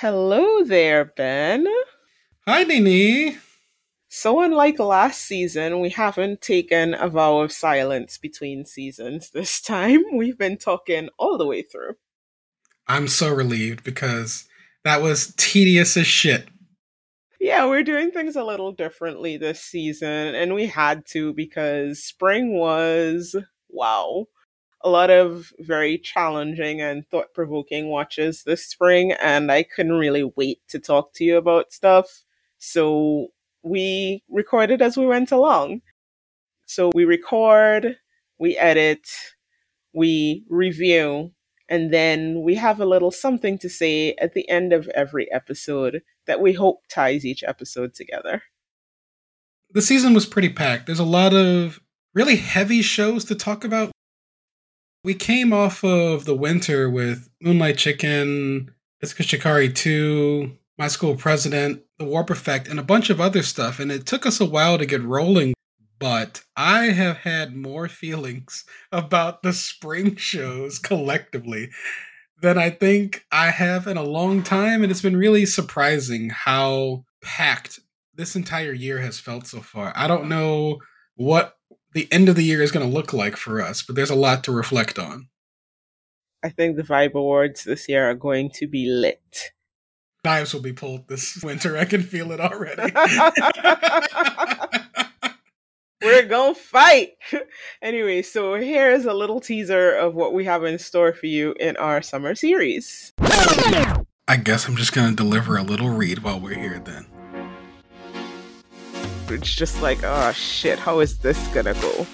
Hello there, Ben. Hi, Nini. So, unlike last season, we haven't taken a vow of silence between seasons this time. We've been talking all the way through. I'm so relieved because that was tedious as shit. Yeah, we're doing things a little differently this season, and we had to because spring was wow. A lot of very challenging and thought provoking watches this spring, and I couldn't really wait to talk to you about stuff. So we recorded as we went along. So we record, we edit, we review, and then we have a little something to say at the end of every episode that we hope ties each episode together. The season was pretty packed. There's a lot of really heavy shows to talk about. We came off of the winter with Moonlight Chicken, Itsuka Shikari 2, My School President, The Warp Effect, and a bunch of other stuff. And it took us a while to get rolling, but I have had more feelings about the spring shows collectively than I think I have in a long time. And it's been really surprising how packed this entire year has felt so far. I don't know what the end of the year is going to look like for us, but there's a lot to reflect on. I think the Vibe Awards this year are going to be lit. Knives will be pulled this winter. I can feel it already. We're gonna fight. anyway, so here's a little teaser of what we have in store for you in our summer series. I guess I'm just gonna deliver a little read while we're here then. It's just like, oh shit, how is this gonna go?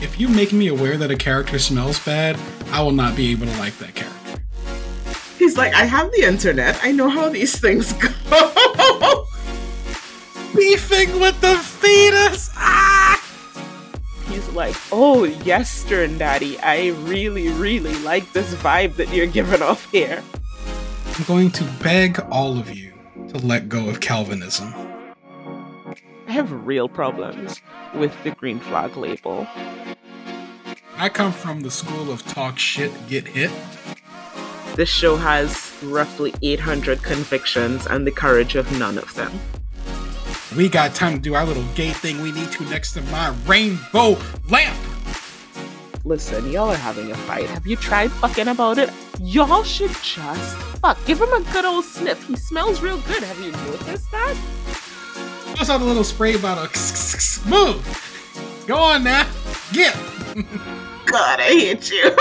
If you make me aware that a character smells bad, I will not be able to like that character. He's like, I have the internet. I know how these things go. Beefing with the fetus. Ah! He's like, oh, yes, Stern Daddy. I really, really like this vibe that you're giving off here. I'm going to beg all of you to let go of Calvinism. I have real problems with the green flag label. I come from the school of talk shit, get hit. This show has roughly 800 convictions and the courage of none of them. We got time to do our little gay thing we need to next to my rainbow lamp. Listen, y'all are having a fight. Have you tried fucking about it? Y'all should just fuck. Give him a good old sniff. He smells real good. Have you noticed that? Just out a little spray bottle. Move. Go on now. Get. God, I hate you.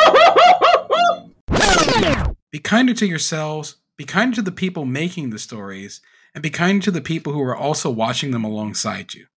be kinder to yourselves. Be kinder to the people making the stories and be kind to the people who are also watching them alongside you.